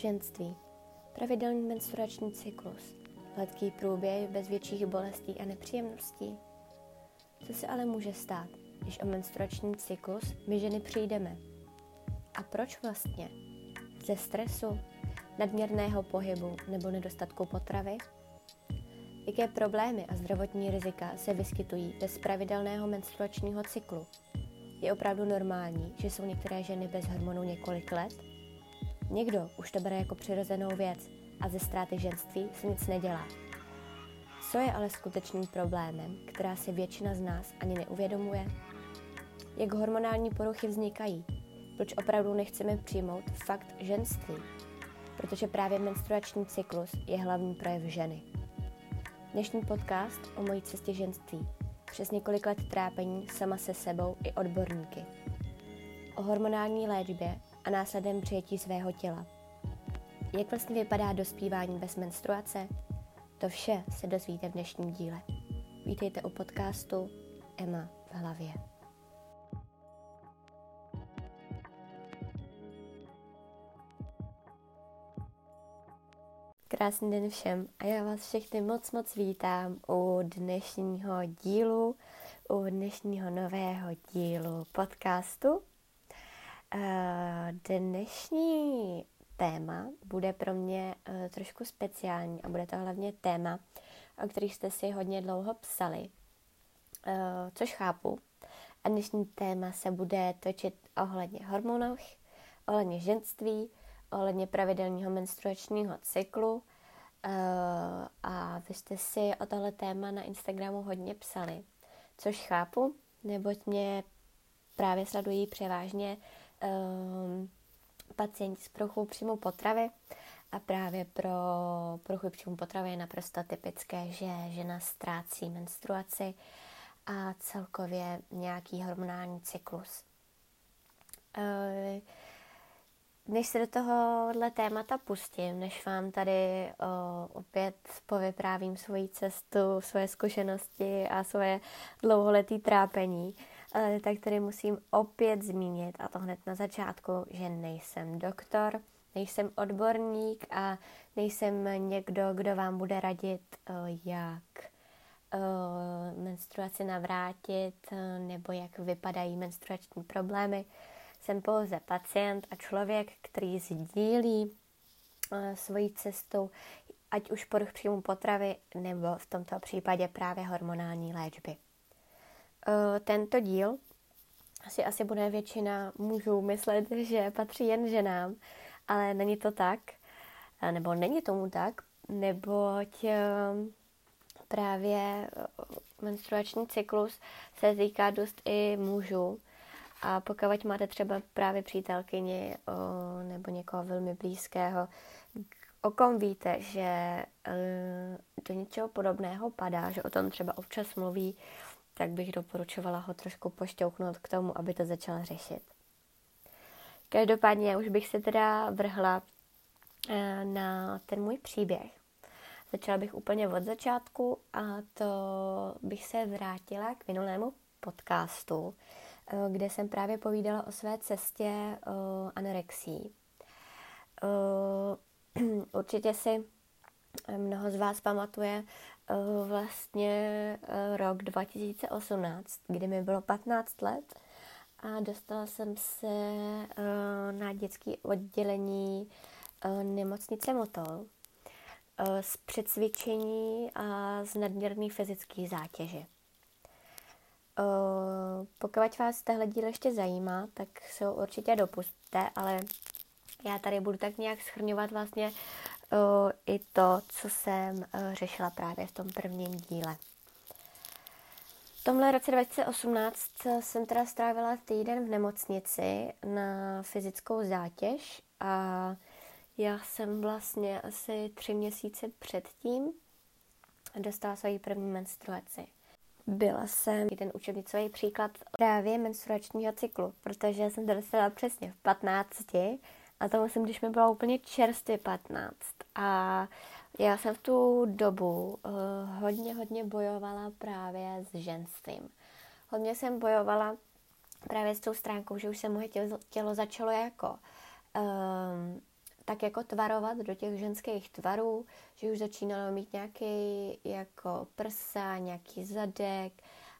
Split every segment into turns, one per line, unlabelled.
Ženství. Pravidelný menstruační cyklus. Hladký průběh bez větších bolestí a nepříjemností. Co se ale může stát, když o menstruační cyklus my ženy přijdeme? A proč vlastně? Ze stresu, nadměrného pohybu nebo nedostatku potravy? Jaké problémy a zdravotní rizika se vyskytují bez pravidelného menstruačního cyklu? Je opravdu normální, že jsou některé ženy bez hormonů několik let? Někdo už to bere jako přirozenou věc a ze ztráty ženství se nic nedělá. Co je ale skutečným problémem, která se většina z nás ani neuvědomuje? Jak hormonální poruchy vznikají? Proč opravdu nechceme přijmout fakt ženství? Protože právě menstruační cyklus je hlavní projev ženy. Dnešní podcast o mojí cestě ženství. Přes několik let trápení sama se sebou i odborníky. O hormonální léčbě a následném přijetí svého těla. Jak vlastně vypadá dospívání bez menstruace? To vše se dozvíte v dnešním díle. Vítejte u podcastu Emma v hlavě. Krásný den všem a já vás všechny moc moc vítám u dnešního dílu, u dnešního nového dílu podcastu dnešní téma bude pro mě eh, trošku speciální a bude to hlavně téma, o kterých jste si hodně dlouho psali, eh, což chápu. A dnešní téma se bude točit ohledně hormonů, ohledně ženství, ohledně pravidelného menstruačního cyklu. A vy jste si o tohle téma na Instagramu hodně psali, což chápu, neboť mě právě sledují převážně pacienti s poruchou příjmu potravy a právě pro poruchu příjmu potravy je naprosto typické, že žena ztrácí menstruaci a celkově nějaký hormonální cyklus. Uh, než se do tohohle témata pustím, než vám tady opět povyprávím svoji cestu, svoje zkušenosti a svoje dlouholetý trápení, tak tady musím opět zmínit, a to hned na začátku, že nejsem doktor, nejsem odborník a nejsem někdo, kdo vám bude radit, eh, jak eh, menstruaci navrátit eh, nebo jak vypadají menstruační problémy. Jsem pouze pacient a člověk, který sdílí svoji cestu, ať už poruch příjmu potravy nebo v tomto případě právě hormonální léčby. Eh, tento díl si asi bude většina mužů myslet, že patří jen ženám, ale není to tak, eh, nebo není tomu tak, neboť eh, právě menstruační cyklus se týká dost i mužů. A pokud máte třeba právě přítelkyni nebo někoho velmi blízkého, o kom víte, že do něčeho podobného padá, že o tom třeba občas mluví, tak bych doporučovala ho trošku pošťouknout k tomu, aby to začal řešit. Každopádně už bych se teda vrhla eh, na ten můj příběh. Začala bych úplně od začátku a to bych se vrátila k minulému podcastu, eh, kde jsem právě povídala o své cestě eh, anorexí. Určitě si mnoho z vás pamatuje vlastně eh, rok 2018, kdy mi bylo 15 let a dostala jsem se eh, na dětské oddělení nemocnice Motol z předcvičení a z nadměrné fyzické zátěže. Pokud vás tahle díl ještě zajímá, tak se ho určitě dopustte, ale já tady budu tak nějak schrňovat vlastně i to, co jsem řešila právě v tom prvním díle. V tomhle roce 2018 jsem teda strávila týden v nemocnici na fyzickou zátěž a já jsem vlastně asi tři měsíce předtím dostala svoji první menstruaci. Byla jsem ten učebnicový příklad právě menstruačního cyklu, protože jsem to dostala přesně v 15 a to myslím, když mi bylo úplně čerstvě 15. A já jsem v tu dobu uh, hodně, hodně bojovala právě s ženstvím. Hodně jsem bojovala právě s tou stránkou, že už se moje tělo, tělo začalo jako um, tak jako tvarovat do těch ženských tvarů, že už začínalo mít nějaký jako prsa, nějaký zadek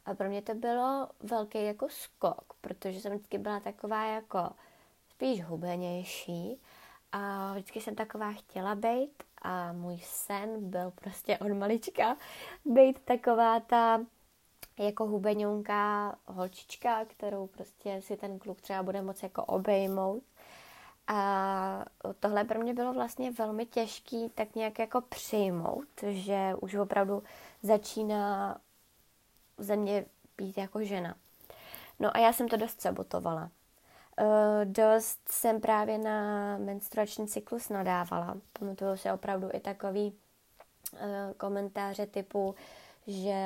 a pro mě to bylo velký jako skok, protože jsem vždycky byla taková jako spíš hubenější a vždycky jsem taková chtěla být a můj sen byl prostě od malička být taková ta jako hubeňonka holčička, kterou prostě si ten kluk třeba bude moc jako obejmout. A tohle pro mě bylo vlastně velmi těžký tak nějak jako přijmout, že už opravdu začíná ze mě být jako žena. No a já jsem to dost sabotovala. Uh, dost jsem právě na menstruační cyklus nadávala. Pamatuju si opravdu i takový uh, komentáře typu, že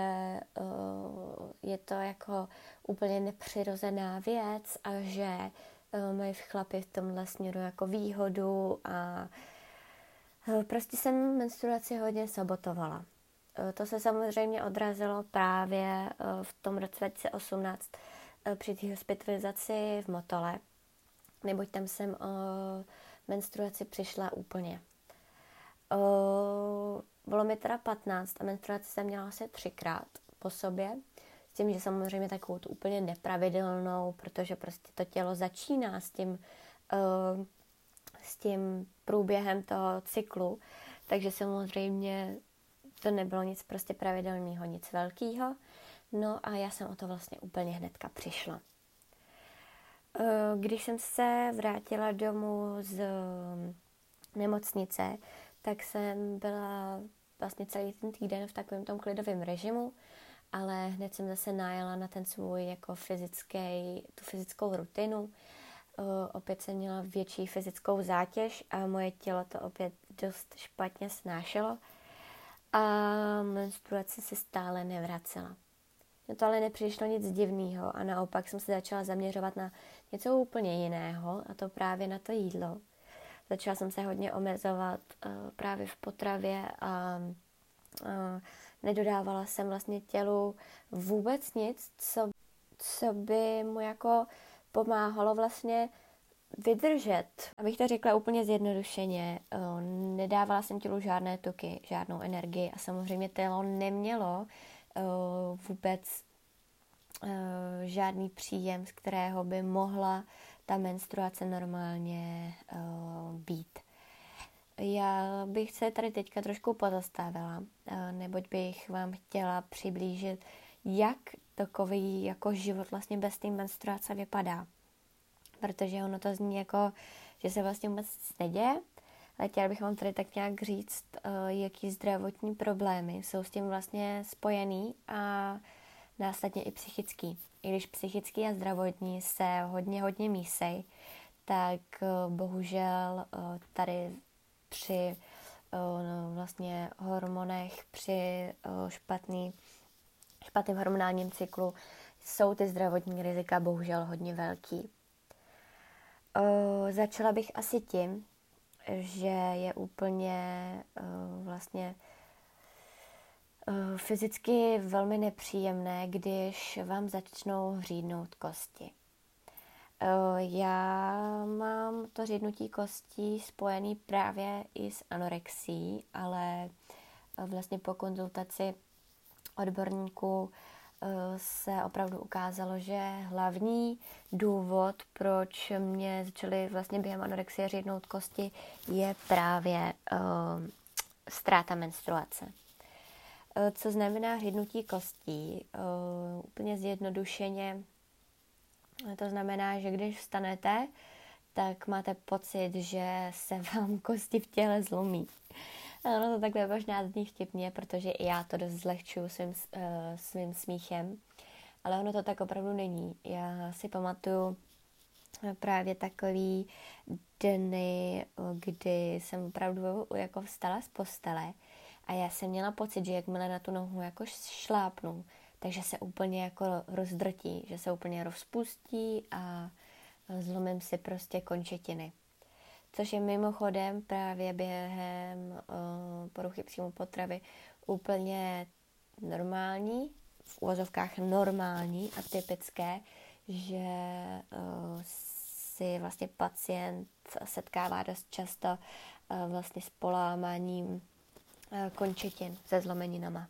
uh, je to jako úplně nepřirozená věc a že mají chlapy v tomhle směru jako výhodu a prostě jsem menstruaci hodně sabotovala. To se samozřejmě odrazilo právě v tom roce 2018 uh, při té hospitalizaci v Motole, neboť tam jsem o menstruaci přišla úplně. Uh, bylo mi teda 15 a menstruaci jsem měla asi třikrát po sobě. S tím, že samozřejmě takovou tu úplně nepravidelnou, protože prostě to tělo začíná s tím, uh, s tím průběhem toho cyklu. Takže samozřejmě to nebylo nic prostě pravidelného, nic velkého. No a já jsem o to vlastně úplně hnedka přišla. Když jsem se vrátila domů z nemocnice, tak jsem byla vlastně celý ten týden v takovém tom klidovém režimu, ale hned jsem zase najela na ten svůj jako fyzický, tu fyzickou rutinu. Uh, opět jsem měla větší fyzickou zátěž a moje tělo to opět dost špatně snášelo a menstruace se stále nevracela. No to ale nepřišlo nic divného a naopak jsem se začala zaměřovat na něco úplně jiného a to právě na to jídlo. Začala jsem se hodně omezovat uh, právě v potravě a uh, nedodávala jsem vlastně tělu vůbec nic, co, co by mu jako pomáhalo vlastně vydržet. Abych to řekla úplně zjednodušeně, uh, nedávala jsem tělu žádné tuky, žádnou energii a samozřejmě tělo nemělo uh, vůbec uh, žádný příjem, z kterého by mohla ta menstruace normálně uh, být. Já bych se tady teďka trošku pozastavila, neboť bych vám chtěla přiblížit, jak takový jako život vlastně bez té menstruace vypadá. Protože ono to zní jako, že se vlastně vůbec nic neděje, ale chtěla bych vám tady tak nějak říct, uh, jaký zdravotní problémy jsou s tím vlastně spojený a následně i psychický. I když psychický a zdravotní se hodně, hodně mísej, tak uh, bohužel uh, tady při no, vlastně hormonech, při špatný, špatným hormonálním cyklu jsou ty zdravotní rizika bohužel hodně velký. Začala bych asi tím, že je úplně uh, vlastně uh, fyzicky velmi nepříjemné, když vám začnou hřídnout kosti. Uh, já mám to řídnutí kostí spojený právě i s anorexí, ale vlastně po konzultaci odborníků se opravdu ukázalo, že hlavní důvod, proč mě začaly vlastně během anorexie řídnout kosti, je právě uh, ztráta menstruace. Uh, co znamená hřídnutí kostí? Uh, úplně zjednodušeně to znamená, že když vstanete, tak máte pocit, že se vám kosti v těle zlomí. Ono to takhle možná zní vtipně, protože i já to dost zlehčuju svým, uh, svým smíchem, ale ono to tak opravdu není. Já si pamatuju eh, právě takový dny, kdy jsem opravdu jako vstala z postele a já jsem měla pocit, že jakmile na tu nohu jako šlápnu, takže se úplně jako rozdrtí, že se úplně rozpustí a zlomím si prostě končetiny což je mimochodem právě během uh, poruchy příjmu potravy úplně normální, v úvozovkách normální a typické, že uh, si vlastně pacient setkává dost často vlastně s polámáním končetin se zlomeninama.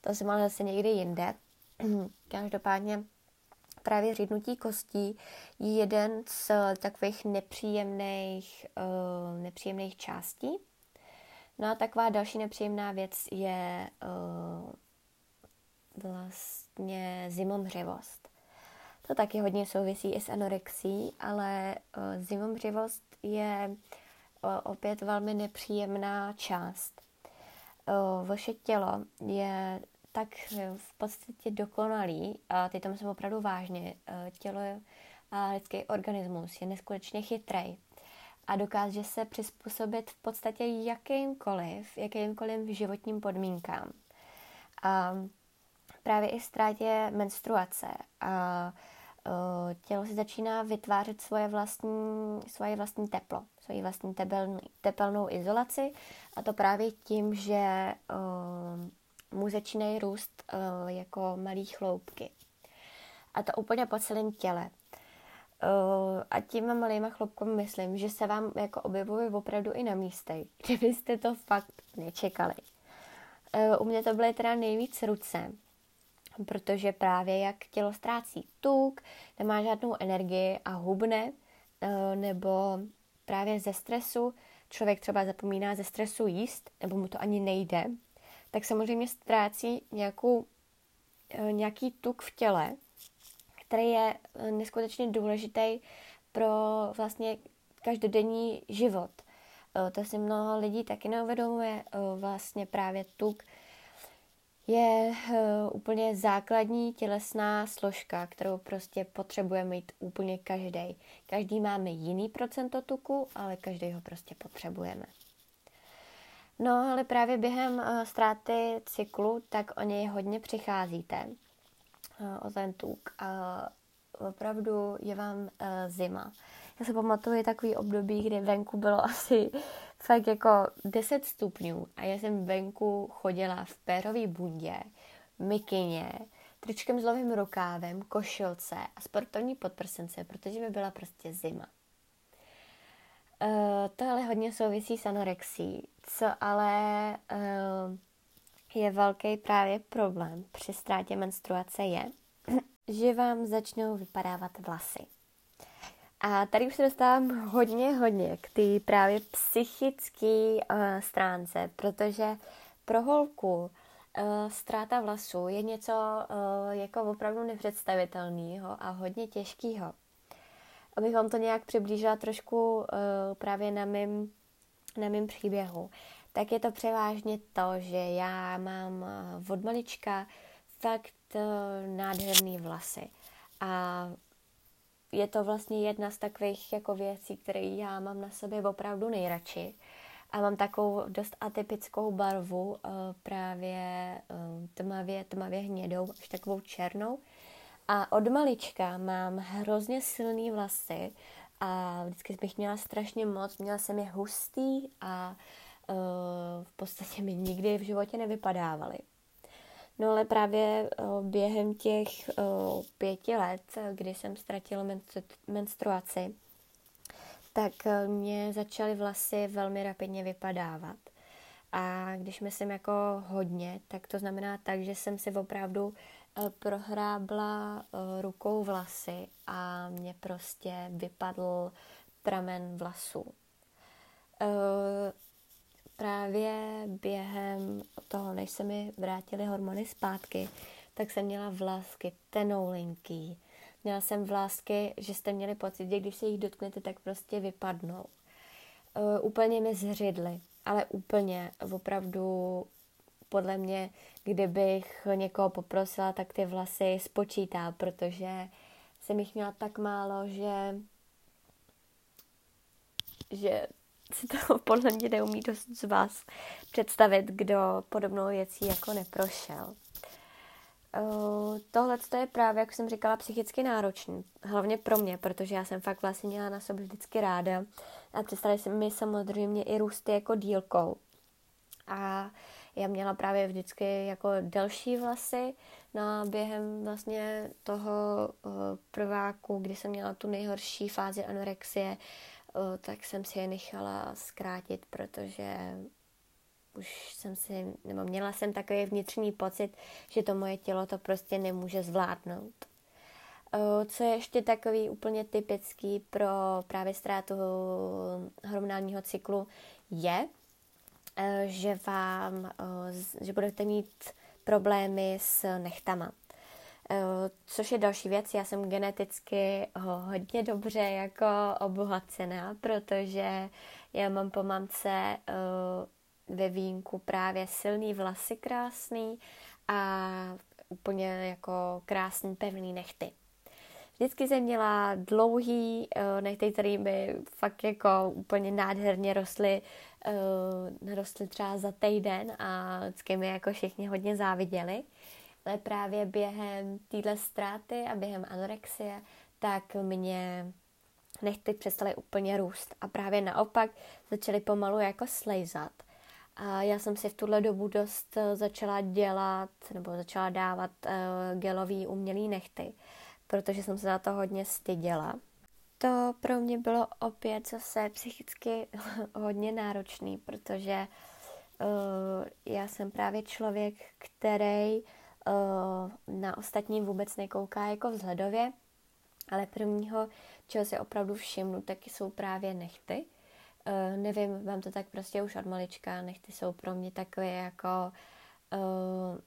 To jsem ale zase někdy jinde. Každopádně právě řídnutí kostí je jeden z takových nepříjemných, uh, nepříjemných částí. No a taková další nepříjemná věc je uh, vlastně zimomřivost. To taky hodně souvisí i s anorexí, ale uh, zimomřivost je uh, opět velmi nepříjemná část. Uh, vaše tělo je tak v podstatě dokonalý, a teď tam jsem opravdu vážně, uh, tělo a lidský organismus je neskutečně chytrý a dokáže se přizpůsobit v podstatě jakýmkoliv, jakýmkoliv životním podmínkám. A právě i ztrátě menstruace a tělo si začíná vytvářet svoje vlastní, svoje vlastní teplo, svoji vlastní tepelnou izolaci a to právě tím, že mu začínají růst uh, jako malý chloupky. A to úplně po celém těle. Uh, a tím malýma chloupkami myslím, že se vám jako objevují opravdu i na místech, kdybyste to fakt nečekali. Uh, u mě to byly teda nejvíc ruce, protože právě jak tělo ztrácí tuk, nemá žádnou energii a hubne, uh, nebo právě ze stresu, člověk třeba zapomíná ze stresu jíst, nebo mu to ani nejde, tak samozřejmě ztrácí nějakou, nějaký tuk v těle, který je eh, neskutečně důležitý pro vlastně každodenní život. Eh, to si mnoho lidí taky neuvědomuje. Eh, vlastně právě tuk je úplně základní tělesná složka, kterou prostě potřebuje mít úplně každý. Každý máme jiný procento tuku, ale každý ho prostě potřebujeme. No, ale právě během ztráty cyklu, tak o něj hodně přicházíte o ten tuk a opravdu je vám zima. Já se pamatuju takový období, kdy venku bylo asi fakt jako 10 stupňů a já jsem venku chodila v pérový bundě, mikině, tričkem s lovým rukávem, košilce a sportovní podprsence, protože by byla prostě zima. Uh, to ale hodně souvisí s anorexí, co ale uh, je velký právě problém při ztrátě menstruace je, že vám začnou vypadávat vlasy. A tady už se dostávám hodně, hodně k té právě psychické uh, stránce, protože pro holku uh, ztráta vlasů je něco jako opravdu nepředstavitelného a hodně těžkého. Abych vám to nějak přiblížila trošku právě na mém na mým příběhu tak je to převážně to, že já mám eh, od malička fakt eh, nádherný vlasy. A je to vlastně jedna z takových jako věcí, které já mám na sobě opravdu nejradši. A mám takovou dost atypickou barvu, eh, právě tmavě, tmavě hnědou, až takovou černou. A od malička mám hrozně silný vlasy a vždycky bych měla strašně moc, měla jsem je hustý a v podstatě mi nikdy v životě nevypadávaly. No ale právě během těch pěti let, kdy jsem ztratila menstruaci, tak mě začaly vlasy velmi rapidně vypadávat. A když myslím jako hodně, tak to znamená tak, že jsem si opravdu prohrábla rukou vlasy a mě prostě vypadl pramen vlasů právě během toho, než se mi vrátily hormony zpátky, tak jsem měla vlásky tenoulinký. Měla jsem vlásky, že jste měli pocit, že když se jich dotknete, tak prostě vypadnou. Úplně mi zřidly, ale úplně, opravdu podle mě, kdybych někoho poprosila, tak ty vlasy spočítá, protože jsem jich měla tak málo, že že si to podle mě neumí dost z vás představit, kdo podobnou věcí jako neprošel. Uh, tohle je právě, jak jsem říkala, psychicky náročný. Hlavně pro mě, protože já jsem fakt vlastně měla na sobě vždycky ráda. A představili se mi samozřejmě i růsty jako dílkou. A Já měla právě vždycky jako delší vlasy, no a během vlastně toho uh, prváku, kdy jsem měla tu nejhorší fázi anorexie, uh, tak jsem si je nechala zkrátit, protože už jsem si, nebo měla jsem takový vnitřní pocit, že to moje tělo to prostě nemůže zvládnout. Co je ještě takový úplně typický pro právě ztrátu hormonálního cyklu je, že vám, že budete mít problémy s nechtama. Což je další věc, já jsem geneticky hodně dobře jako obohacená, protože já mám po mamce ve vínku právě silný vlasy krásný a úplně jako krásný pevný nechty. Vždycky jsem měla dlouhý uh, nechty, který by fakt jako úplně nádherně rostly, uh, narostly třeba za týden a vždycky mi jako všichni hodně záviděli. Ale právě během téhle ztráty a během anorexie, tak mě nechty přestaly úplně růst a právě naopak začaly pomalu jako slejzat. A já jsem si v tuhle dobu dost eh, začala dělat nebo začala dávat uh, gelový umělý nechty, protože jsem se za to hodně styděla. To pro mě bylo opět zase psychicky hodně náročný, protože uh, já jsem právě člověk, který uh, na ostatní vůbec nekouká jako vzhledově, ale prvního, čeho si opravdu všimnu, taky jsou právě nechty. Uh, nevím, mám to tak prostě už od malička, nechty jsou pro mě takové jako uh,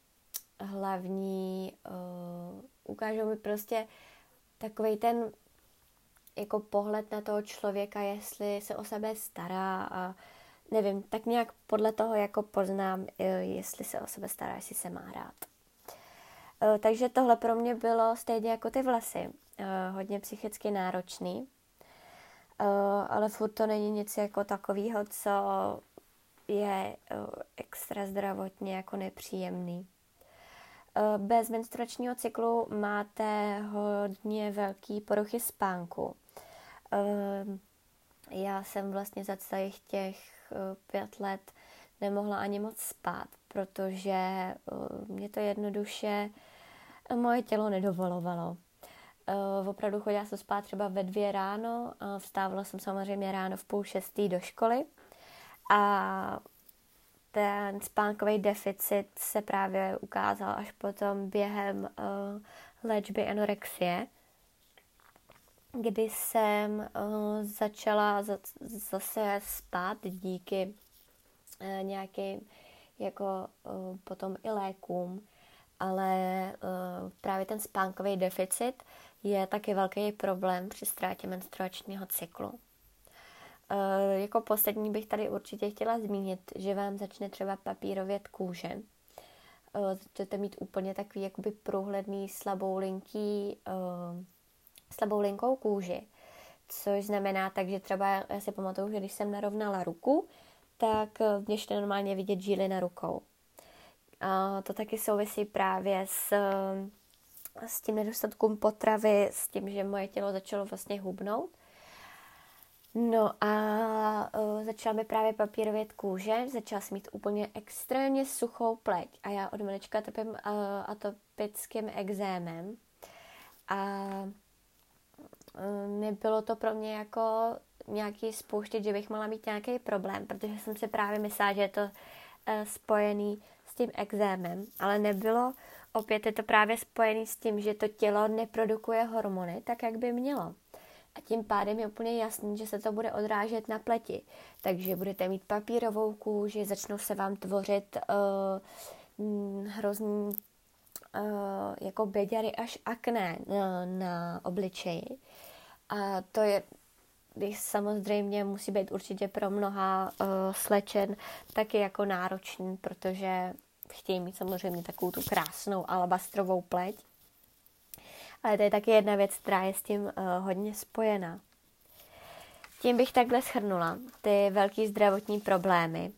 hlavní, uh, ukážou mi prostě takový ten jako pohled na toho člověka, jestli se o sebe stará a nevím, tak nějak podle toho jako poznám, jestli se o sebe stará, jestli se má rád. Takže tohle pro mě bylo stejně jako ty vlasy, hodně psychicky náročný, ale furt to není nic jako takového, co je extra zdravotně jako nepříjemný. Eh, bez menstruačního cyklu máte hodně velký poruchy spánku. Eh, já jsem vlastně za celých těch eh, pět let nemohla ani moc spát, protože mě to jednoduše moje tělo nedovolovalo. Opravdu chodila jsem spát třeba ve dvě ráno, vstávala jsem samozřejmě ráno v půl šestý do školy a ten spánkový deficit se právě ukázal až potom během uh, léčby anorexie, kdy jsem uh, začala zase spát díky uh, nějakým jako uh, potom i lékům, ale uh, právě ten spánkový deficit je taky velký problém při ztrátě menstruačního cyklu. Uh, jako poslední bych tady určitě chtěla zmínit, že vám začne třeba papírovět kůže. Uh, začnete mít úplně takový jakoby průhledný slabou linký, uh, slabou linkou kůži. Což znamená tak, že třeba já si pamatuju, že když jsem narovnala ruku, tak mě šlo normálně vidět žíly na rukou. A to taky souvisí právě s, s tím nedostatkem potravy, s tím, že moje tělo začalo vlastně hubnout No a uh, začala mi právě papírovět kůže, začala jsem mít úplně extrémně suchou pleť. A já od malička trpím uh, atopickým exémem. A uh, nebylo to pro mě jako nějaký spouštět, že bych mohla mít nějaký problém, protože jsem si právě myslela, že je to uh, spojený s tím exémem, ale nebylo. Opět je to právě spojený s tím, že to tělo neprodukuje hormony tak, jak by mělo a tím pádem je úplně jasný, že se to bude odrážet na pleti. Takže budete mít papírovou kůži, začnou se vám tvořit uh, hrozný uh, jako beďary až akné na, na obličeji. A to je samozřejmě musí být určitě pro mnoha uh, slečen taky jako náročný, protože chtějí mít samozřejmě takovou tu krásnou alabastrovou pleť. Ale to je taky jedna věc, která je s tím uh, hodně spojená. Tím bych takhle schrnula ty velké zdravotní problémy.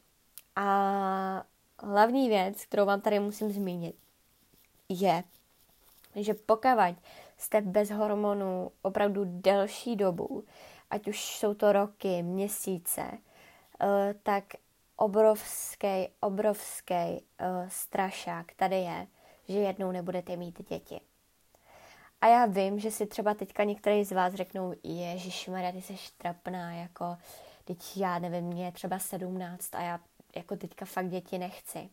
A hlavní věc, kterou vám tady musím zmínit, je, že pokud jste bez hormonů opravdu delší dobu, ať už jsou to roky, měsíce, uh, tak obrovský, obrovský uh, strašák tady je, že jednou nebudete mít děti. A já vím, že si třeba teďka některý z vás řeknou, Maria, ty jsi trapná, jako, teď já nevím, mě je třeba sedmnáct a já jako teďka fakt děti nechci.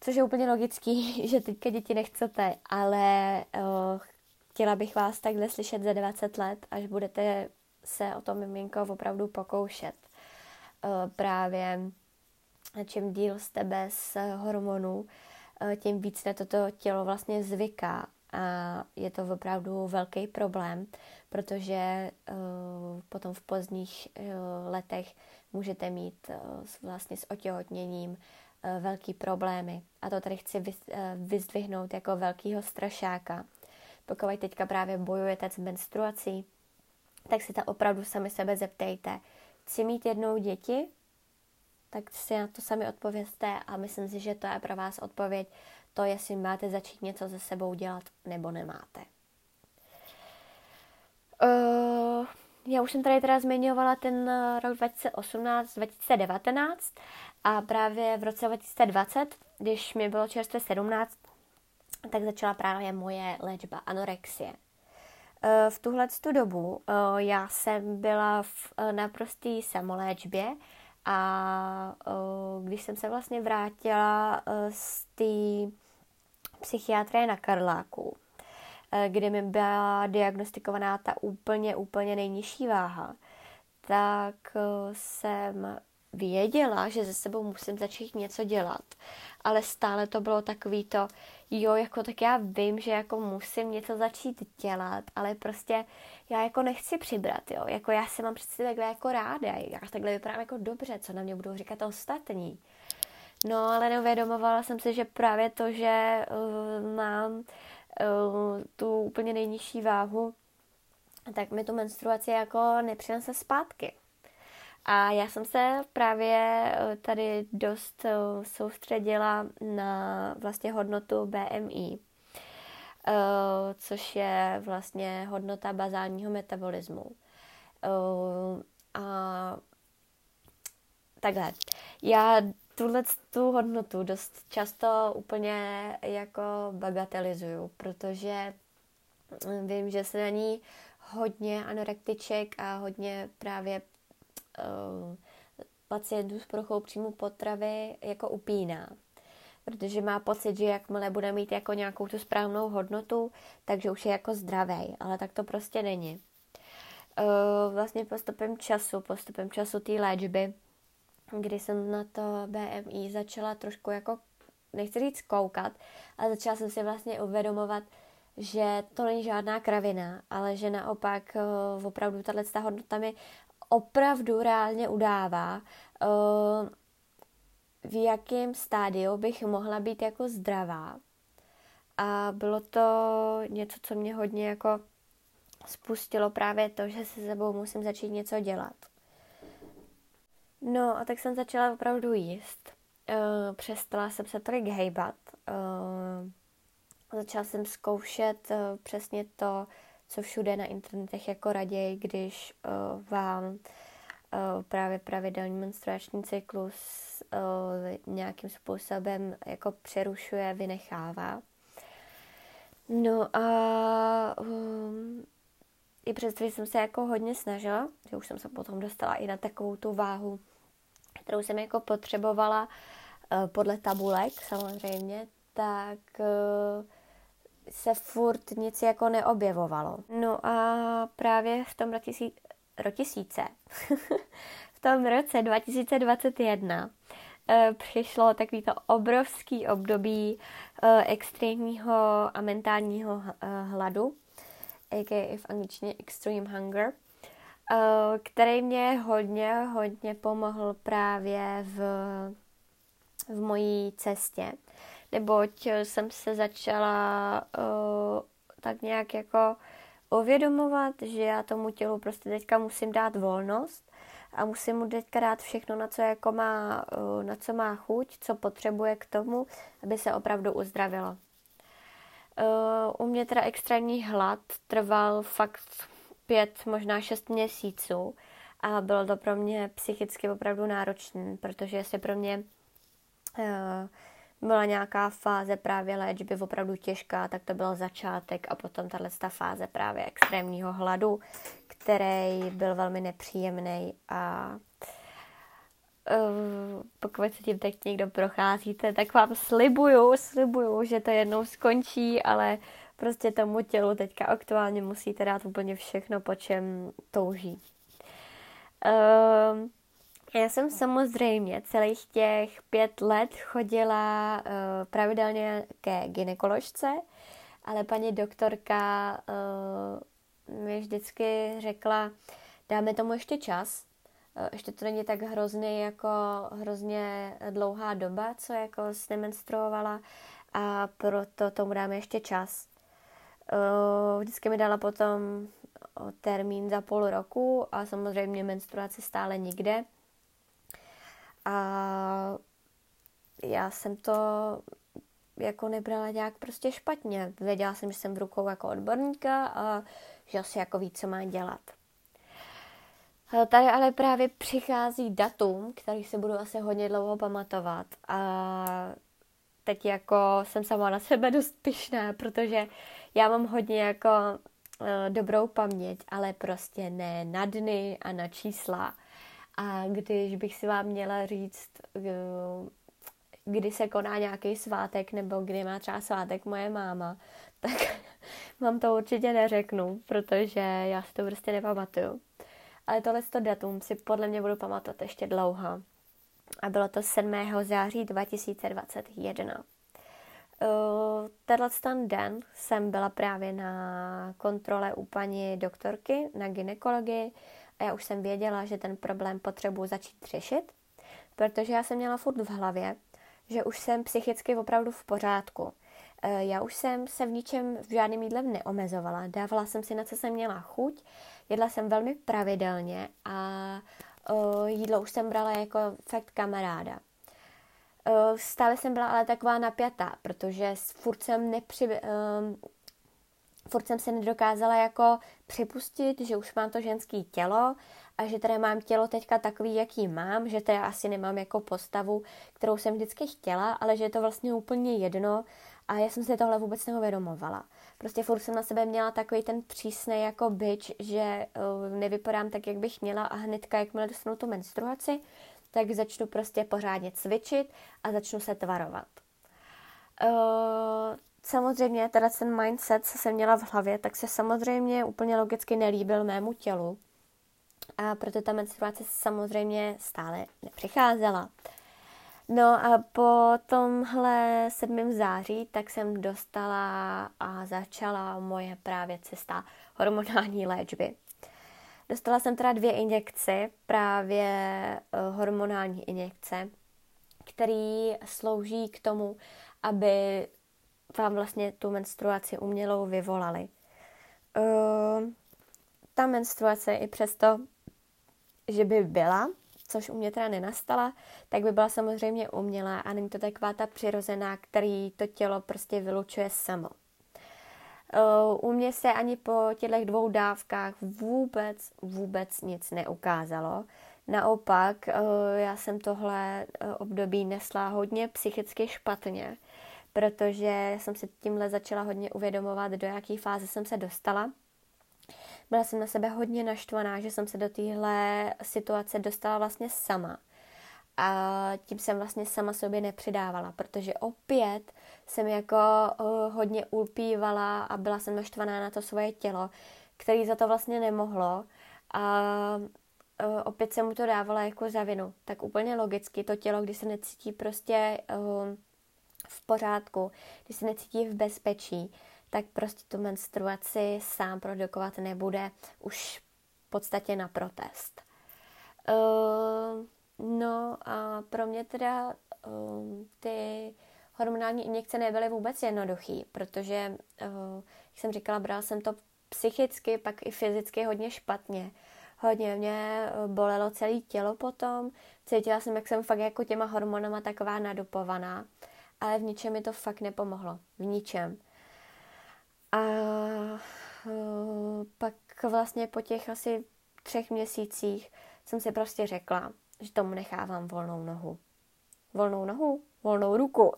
Což je úplně logický, že teďka děti nechcete, ale uh, chtěla bych vás takhle slyšet za 20 let, až budete se o to miminko opravdu pokoušet. Uh, právě čím díl z tebe z hormonů, uh, tím víc na toto tělo vlastně zvyká a je to opravdu velký problém, protože uh, potom v pozdních uh, letech můžete mít uh, vlastně s otěhotněním uh, velký problémy. A to tady chci vy, uh, vyzdvihnout jako velkýho strašáka. Pokud teďka právě bojujete s menstruací, tak si to opravdu sami sebe zeptejte. Chci mít jednou děti? Tak si na to sami odpovězte a myslím si, že to je pro vás odpověď to, jestli máte začít něco se sebou dělat nebo nemáte. Uh, já už jsem tady teda zmiňovala ten eh, rok 2018-2019 a právě v roce 2020, když mi bylo čerstvě 17, tak začala právě moje léčba anorexie. Eh, v tuhle tu dobu já jsem byla v naprostý samoléčbě a když jsem se vlastně vrátila z té psychiatrie na Karláku, eh, kde mi byla diagnostikovaná ta úplně, úplně nejnižší váha, tak eh, jsem věděla, že ze sebou musím začít něco dělat. Ale stále to bylo takový to, jo, jako tak já vím, že jako musím něco začít dělat, ale prostě já jako nechci přibrat, jo. Jako já se mám přeci takhle jako ráda, já takhle vypadám jako dobře, co na mě budou říkat ostatní. No, ale neuvědomovala jsem si, že právě to, že uh, mám uh, tu úplně nejnižší váhu, tak mi tu menstruaci jako nepřinese zpátky. A já jsem se právě uh, tady dost soustředila na vlastně hodnotu BMI, což je vlastně hodnota bazálního metabolismu. A takhle. Já tuhle tu hodnotu dost často úplně jako bagatelizuju, protože vím, že se na ní hodně anorektiček a hodně právě uh, pacientů s poruchou příjmu potravy jako upíná. Protože má pocit, že jakmile bude mít jako nějakou tu správnou hodnotu, takže už je jako zdravý, ale tak to prostě není. Uh, vlastně postupem času, postupem času té léčby, kdy jsem na to BMI začala trošku jako, nechci říct koukat, ale začala jsem si vlastně uvědomovat, že to není žádná kravina, ale že naopak uh, opravdu tato hodnota mi opravdu reálně udává, uh, v jakém stádiu bych mohla být jako zdravá. A bylo to něco, co mě hodně jako spustilo právě to, že se sebou musím začít něco dělat. No a tak jsem začala opravdu jíst. Uh, přestala jsem se tolik hejbat. Uh, začala jsem zkoušet uh, přesně to, co všude na internetech jako raději, když uh, vám uh, právě pravidelný menstruační cyklus uh, nějakým způsobem jako přerušuje, vynechává. No a um, i přesto, že jsem se jako hodně snažila, že už jsem se potom dostala i na takovou tu váhu, kterou jsem jako potřebovala eh, podle tabulek samozřejmě, tak eh, se furt nic jako neobjevovalo. No a právě v tom roce, rotisíce, v tom roce 2021 eh, přišlo takovýto obrovský období extrémního a mentálního hladu, a.k.a. v angličtině Extreme Hunger, eh, který mě hodně, hodně pomohl právě v, v mojí cestě. Neboť jsem se začala uh, tak nějak jako uvědomovat, že já tomu tělu prostě teďka musím dát volnost a musím mu teďka dát všechno, na co, jako má, uh, na co má chuť, co potřebuje k tomu, aby se opravdu uzdravilo. Uh, u mě teda extrémní hlad trval fakt pět, možná šest měsíců a bylo to pro mě psychicky opravdu náročné, protože jestli pro mě uh, byla nějaká fáze právě léčby opravdu těžká, tak to byl začátek a potom tahle fáze právě extrémního hladu, který byl velmi nepříjemný a pokud se tím teď někdo procházíte, tak vám slibuju, slibuju, že to jednou skončí, ale prostě tomu tělu teďka aktuálně musíte dát úplně všechno, po čem touží. Uh, já jsem samozřejmě celých těch pět let chodila uh, pravidelně ke ginekoložce, ale paní doktorka mi vždycky řekla, dáme tomu ještě čas, ještě to není tak hrozný jako hrozně dlouhá doba, co jako jsi nemenstruovala a proto tomu dáme ještě čas. Uh, vždycky mi dala potom termín za půl roku a samozřejmě menstruace stále nikde. A já jsem to jako nebrala nějak prostě špatně. Věděla jsem, že jsem v rukou jako odborníka a že asi jako ví, co má dělat. Tady ale právě přichází datum, který se budu asi hodně dlouho pamatovat. A teď jako jsem sama na sebe dost pyšná, protože já mám hodně jako uh, dobrou paměť, ale prostě ne na dny a na čísla. A když bych si vám měla říct, eh, kdy se koná nějaký svátek nebo kdy má třeba svátek moje máma, tak vám to určitě neřeknu, protože já si to prostě nepamatuju. Ale tohle to datum si podle mě budu pamatovat ještě dlouho. A bylo to 7. září 2021. Uh, tenhle ten den jsem byla právě na kontrole u paní doktorky na ginekologii a já už jsem věděla, že ten problém potřebuji začít řešit, protože já jsem měla furt v hlavě, že už jsem psychicky opravdu v pořádku. Eh, já už jsem se v ničem v žádném jídle neomezovala, dávala jsem si na co jsem měla chuť, jedla jsem velmi pravidelně a eh, jídlo už jsem brala jako fakt kamaráda. Eh, stále jsem byla ale taková napjatá, protože furt jsem nepři, furt jsem se nedokázala jako připustit, že už mám to ženské tělo a že teda mám tělo teďka takový, jaký mám, že teda asi nemám jako postavu, kterou jsem vždycky chtěla, ale že je to vlastně úplně jedno a já jsem si tohle vůbec neuvědomovala. Prostě furt jsem na sebe měla takový ten přísný jako bitch, že uh, nevypadám tak, jak bych měla a hnedka, jakmile dostanu tu menstruaci, tak začnu prostě pořádně cvičit a začnu se tvarovat. Uh, samozřejmě teda ten mindset, co jsem měla v hlavě, tak se samozřejmě úplně logicky nelíbil mému tělu. A proto ta menstruace samozřejmě stále nepřicházela. No a po tomhle 7. září tak jsem dostala a začala moje právě cesta hormonální léčby. Dostala jsem teda dvě injekce, právě eh, hormonální injekce, který slouží k tomu, aby vám vlastně tu menstruaci umělou vyvolali. Uh, ta menstruace i přesto, že by byla, což u mě teda nenastala, tak by byla samozřejmě umělá a není to taková ta přirozená, který to tělo prostě vylučuje samo. Uh, u mě se ani po těchto dvou dávkách vůbec, vůbec nic neukázalo. Naopak, uh, já jsem tohle období nesla hodně psychicky špatně protože jsem si tímhle začala hodně uvědomovat, do jaké fáze jsem se dostala. Byla jsem na sebe hodně naštvaná, že jsem se do téhle situace dostala vlastně sama. A tím jsem vlastně sama sobě nepřidávala, protože opět jsem jako uh, hodně ulpívala a byla jsem naštvaná na to svoje tělo, který za to vlastně nemohlo. A uh, opět jsem mu to dávala jako za vinu. Tak úplně logicky to tělo, když se necítí prostě uh, v pořádku, když se necítí v bezpečí, tak prostě tu menstruaci sám produkovat nebude už v podstatě na protest. Uh, no a pro mě teda uh, ty hormonální injekce nebyly vůbec jednoduchý, protože, uh, jak jsem říkala, brala jsem to psychicky, pak i fyzicky hodně špatně. Hodně mě bolelo celé tělo potom, cítila jsem, jak jsem fakt jako těma hormonama taková nadupovaná ale v ničem mi to fakt nepomohlo. V ničem. A uh, pak vlastně po těch asi třech měsících jsem si prostě řekla, že tomu nechávám volnou nohu. Volnou nohu? Volnou ruku.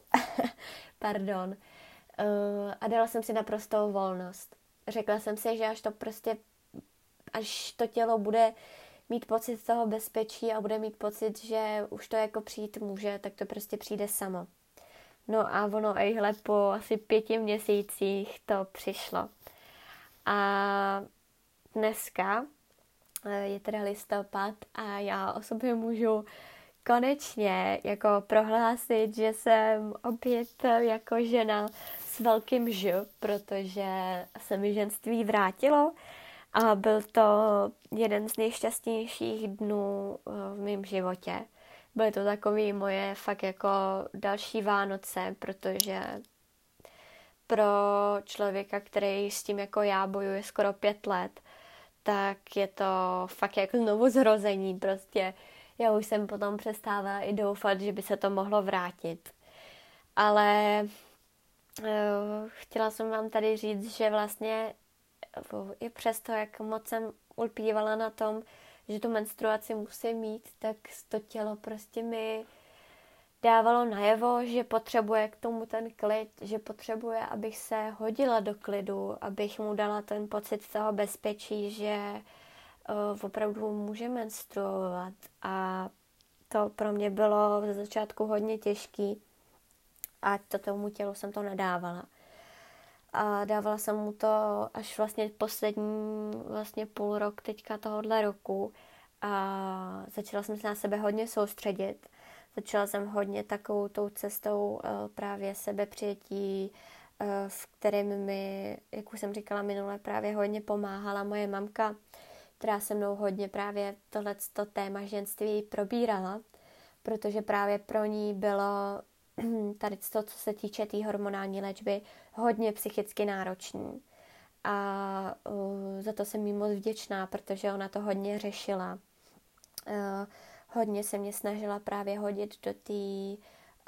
Pardon. Uh, a dala jsem si naprostou volnost. Řekla jsem si, že až to prostě, až to tělo bude mít pocit toho bezpečí a bude mít pocit, že už to jako přijít může, tak to prostě přijde samo. No a ono ejhle po asi pěti měsících to přišlo. A dneska eh, je teda listopad a já o sobě můžu konečně jako prohlásit, že jsem opět jako žena s velkým ž, protože se mi ženství vrátilo a byl to jeden z nejšťastnějších dnů eh, v mém životě. Byly to takové moje fakt jako další Vánoce, protože pro člověka, který s tím jako já bojuje skoro pět let, tak je to fakt jako znovu zrození. Prostě já už jsem potom přestávala i doufat, že by se to mohlo vrátit. Ale uh, chtěla jsem vám tady říct, že vlastně uh, i přesto, jak moc jsem ulpívala na tom, že tu menstruaci musím mít, tak to tělo prostě mi dávalo najevo, že potřebuje k tomu ten klid, že potřebuje, abych se hodila do klidu, abych mu dala ten pocit toho bezpečí, že uh, opravdu může menstruovat. A to pro mě bylo ze začátku hodně těžký a to tomu tělu jsem to nedávala. A dávala jsem mu to až vlastně poslední vlastně půl rok teďka tohohle roku. A začala jsem se na sebe hodně soustředit. Začala jsem hodně takovou tou cestou eh, právě sebepřijetí, eh, v kterém mi, jak už jsem říkala minule, právě hodně pomáhala moje mamka, která se mnou hodně právě tohleto téma ženství probírala, protože právě pro ní bylo tady to, co se týče té tý hormonální léčby, hodně psychicky náročný. A uh, za to jsem jí moc vděčná, protože ona to hodně řešila. Uh, hodně se mě snažila právě hodit do té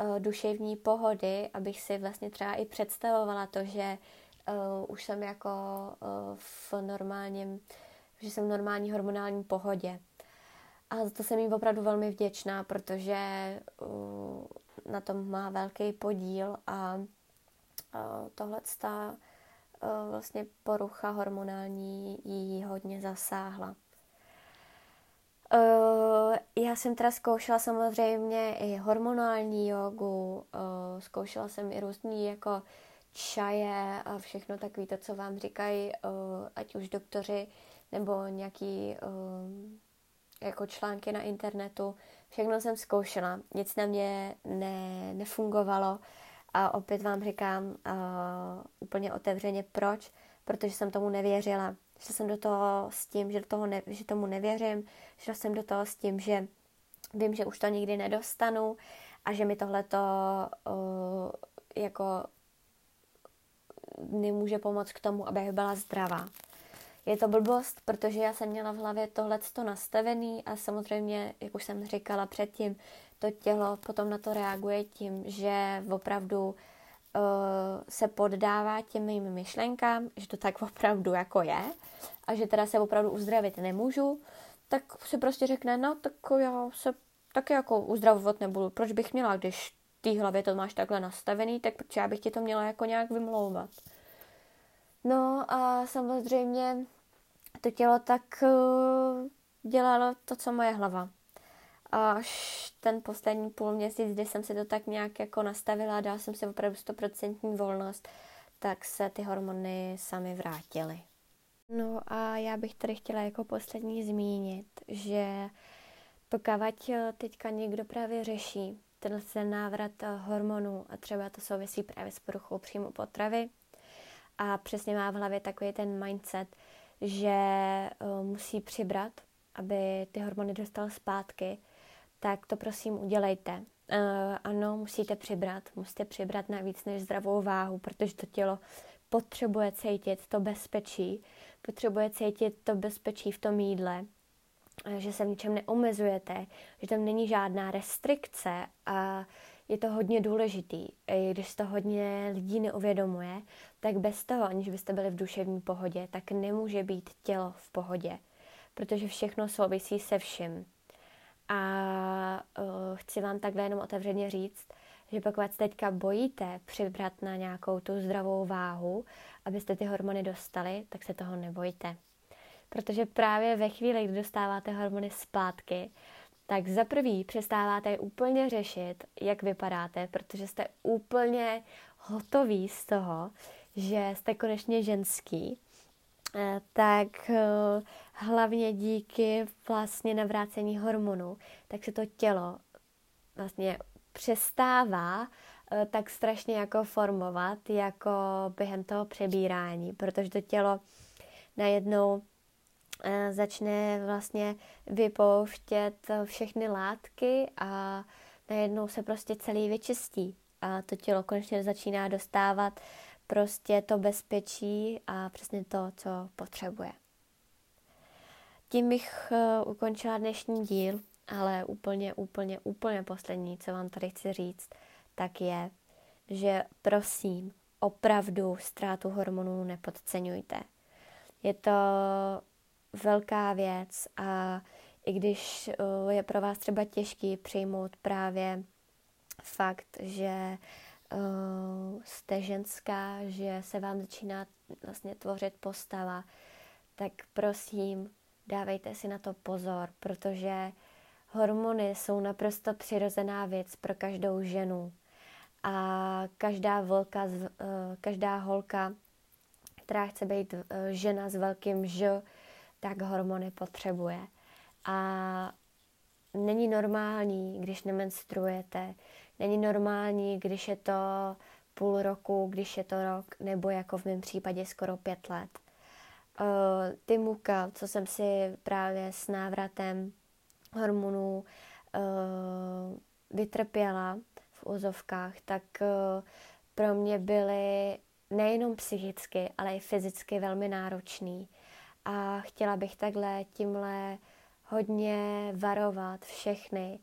uh, duševní pohody, abych si vlastně třeba i představovala to, že uh, už jsem jako uh, v normálním, že jsem v normální hormonální pohodě. A za to jsem jí opravdu velmi vděčná, protože uh, na tom má velký podíl a tohle uh, vlastně porucha hormonální jí hodně zasáhla. Uh, já jsem teda zkoušela samozřejmě i hormonální jogu, uh, zkoušela jsem i různý jako čaje a všechno takové to, co vám říkají, ať už doktoři nebo nějaký jako články na internetu. Všechno jsem zkoušela, nic na mě ne, nefungovalo a opět vám říkám uh, úplně otevřeně proč, protože jsem tomu nevěřila. Šla jsem do toho s tím, že, do toho ne, že tomu nevěřím, šla jsem do toho s tím, že vím, že už to nikdy nedostanu a že mi tohle to uh, jako nemůže pomoct k tomu, abych byla zdravá. Je to blbost, protože já jsem měla v hlavě tohleto nastavený a samozřejmě, jak už jsem říkala předtím, to tělo potom na to reaguje tím, že opravdu uh, se poddává těm mým myšlenkám, že to tak opravdu jako je a že teda se opravdu uzdravit nemůžu, tak si prostě řekne, no tak já se taky jako uzdravovat nebudu. Proč bych měla, když ty hlavě to máš takhle nastavený, tak proč já bych ti to měla jako nějak vymlouvat. No a samozřejmě to tělo tak uh, dělalo to, co moje hlava až ten poslední půl měsíc, kdy jsem si to tak nějak jako nastavila dala jsem si opravdu stoprocentní volnost, tak se ty hormony sami vrátily. No a já bych tady chtěla jako poslední zmínit, že pokud teďka někdo právě řeší tenhle návrat hormonů a třeba to souvisí právě s poruchou příjmu potravy a přesně má v hlavě takový ten mindset, že uh, musí přibrat, aby ty hormony dostal zpátky, tak to prosím udělejte. Uh, ano, musíte přibrat, musíte přibrat na víc než zdravou váhu, protože to tělo potřebuje cítit to bezpečí, potřebuje cítit to bezpečí v tom jídle, uh, že se v ničem neomezujete, že tam není žádná restrikce a je to hodně důležitý. I když to hodně lidí neuvědomuje, tak bez toho, aniž byste byli v duševní pohodě, tak nemůže být tělo v pohodě protože všechno souvisí se vším. A uh, chci vám takhle jenom otevřeně říct, že pokud se teďka bojíte přibrat na nějakou tu zdravou váhu, abyste ty hormony dostali, tak se toho nebojte. Protože právě ve chvíli, kdy dostáváte hormony zpátky, tak za prvý přestáváte úplně řešit, jak vypadáte, protože jste úplně hotoví z toho, že jste konečně ženský, eh, tak eh, hlavně díky vlastně navrácení hormonů, tak se to tělo vlastně přestává eh, tak strašně jako formovat, jako během toho přebírání, protože to tělo najednou začne vlastně vypouštět všechny látky a najednou se prostě celý vyčistí a to tělo konečně začíná dostávat prostě to bezpečí a přesně to, co potřebuje. Tím bych uh, ukončila dnešní díl, ale úplně, úplně, úplně poslední, co vám tady chci říct, tak je, že prosím, opravdu ztrátu hormonů nepodceňujte. Je to velká věc a i když je pro vás třeba těžký přijmout právě fakt, že jste ženská, že se vám začíná vlastně tvořit postava, tak prosím, dávejte si na to pozor, protože hormony jsou naprosto přirozená věc pro každou ženu. A každá, volka, každá holka, která chce být žena s velkým Ž, tak hormony potřebuje. A není normální, když nemenstruujete, není normální, když je to půl roku, když je to rok, nebo jako v mém případě skoro pět let. Ty muka, co jsem si právě s návratem hormonů vytrpěla v úzovkách, tak pro mě byly nejenom psychicky, ale i fyzicky velmi náročný. A chtěla bych takhle tímhle hodně varovat všechny,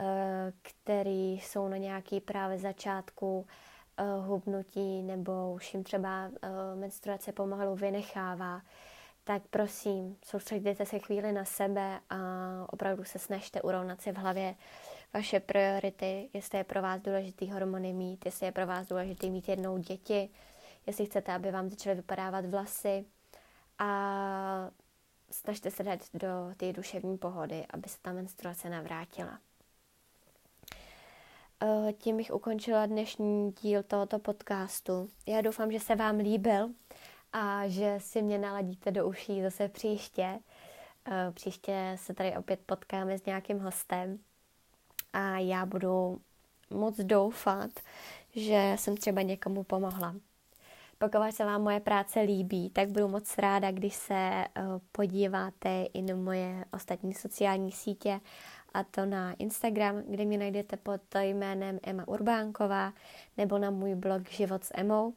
eh, který jsou na nějaký právě začátku eh, hubnutí nebo už jim třeba eh, menstruace pomalu vynechává, tak prosím, soustředěte se chvíli na sebe a opravdu se snažte urovnat si v hlavě vaše priority, jestli je pro vás důležitý hormony mít, jestli je pro vás důležitý mít jednou děti, jestli chcete, aby vám začaly vypadávat vlasy a snažte se dát do té duševní pohody, aby se ta menstruace navrátila. Eh, tím bych ukončila dnešní díl tohoto podcastu. Já doufám, že se vám líbil a že si mě naladíte do uší zase příště. Eh, příště se tady opět potkáme s nějakým hostem a já budu moc doufat, že jsem třeba někomu pomohla. Pokud se vám moje práce líbí, tak budu moc ráda, když se uh, podíváte i na moje ostatní sociální sítě, a to na Instagram, kde mě najdete pod jménem Emma Urbánková, nebo na můj blog Život s Emou.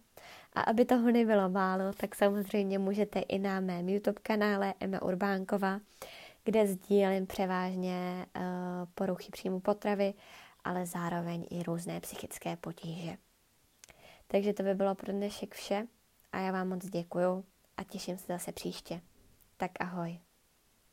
A aby toho nebylo málo, tak samozřejmě můžete i na mém YouTube kanále Emma Urbánková, kde sdílím převážně uh, poruchy příjmu potravy, ale zároveň i různé psychické potíže. Takže to by bylo pro dnešek vše a já vám moc děkuju a těším se zase příště. Tak ahoj.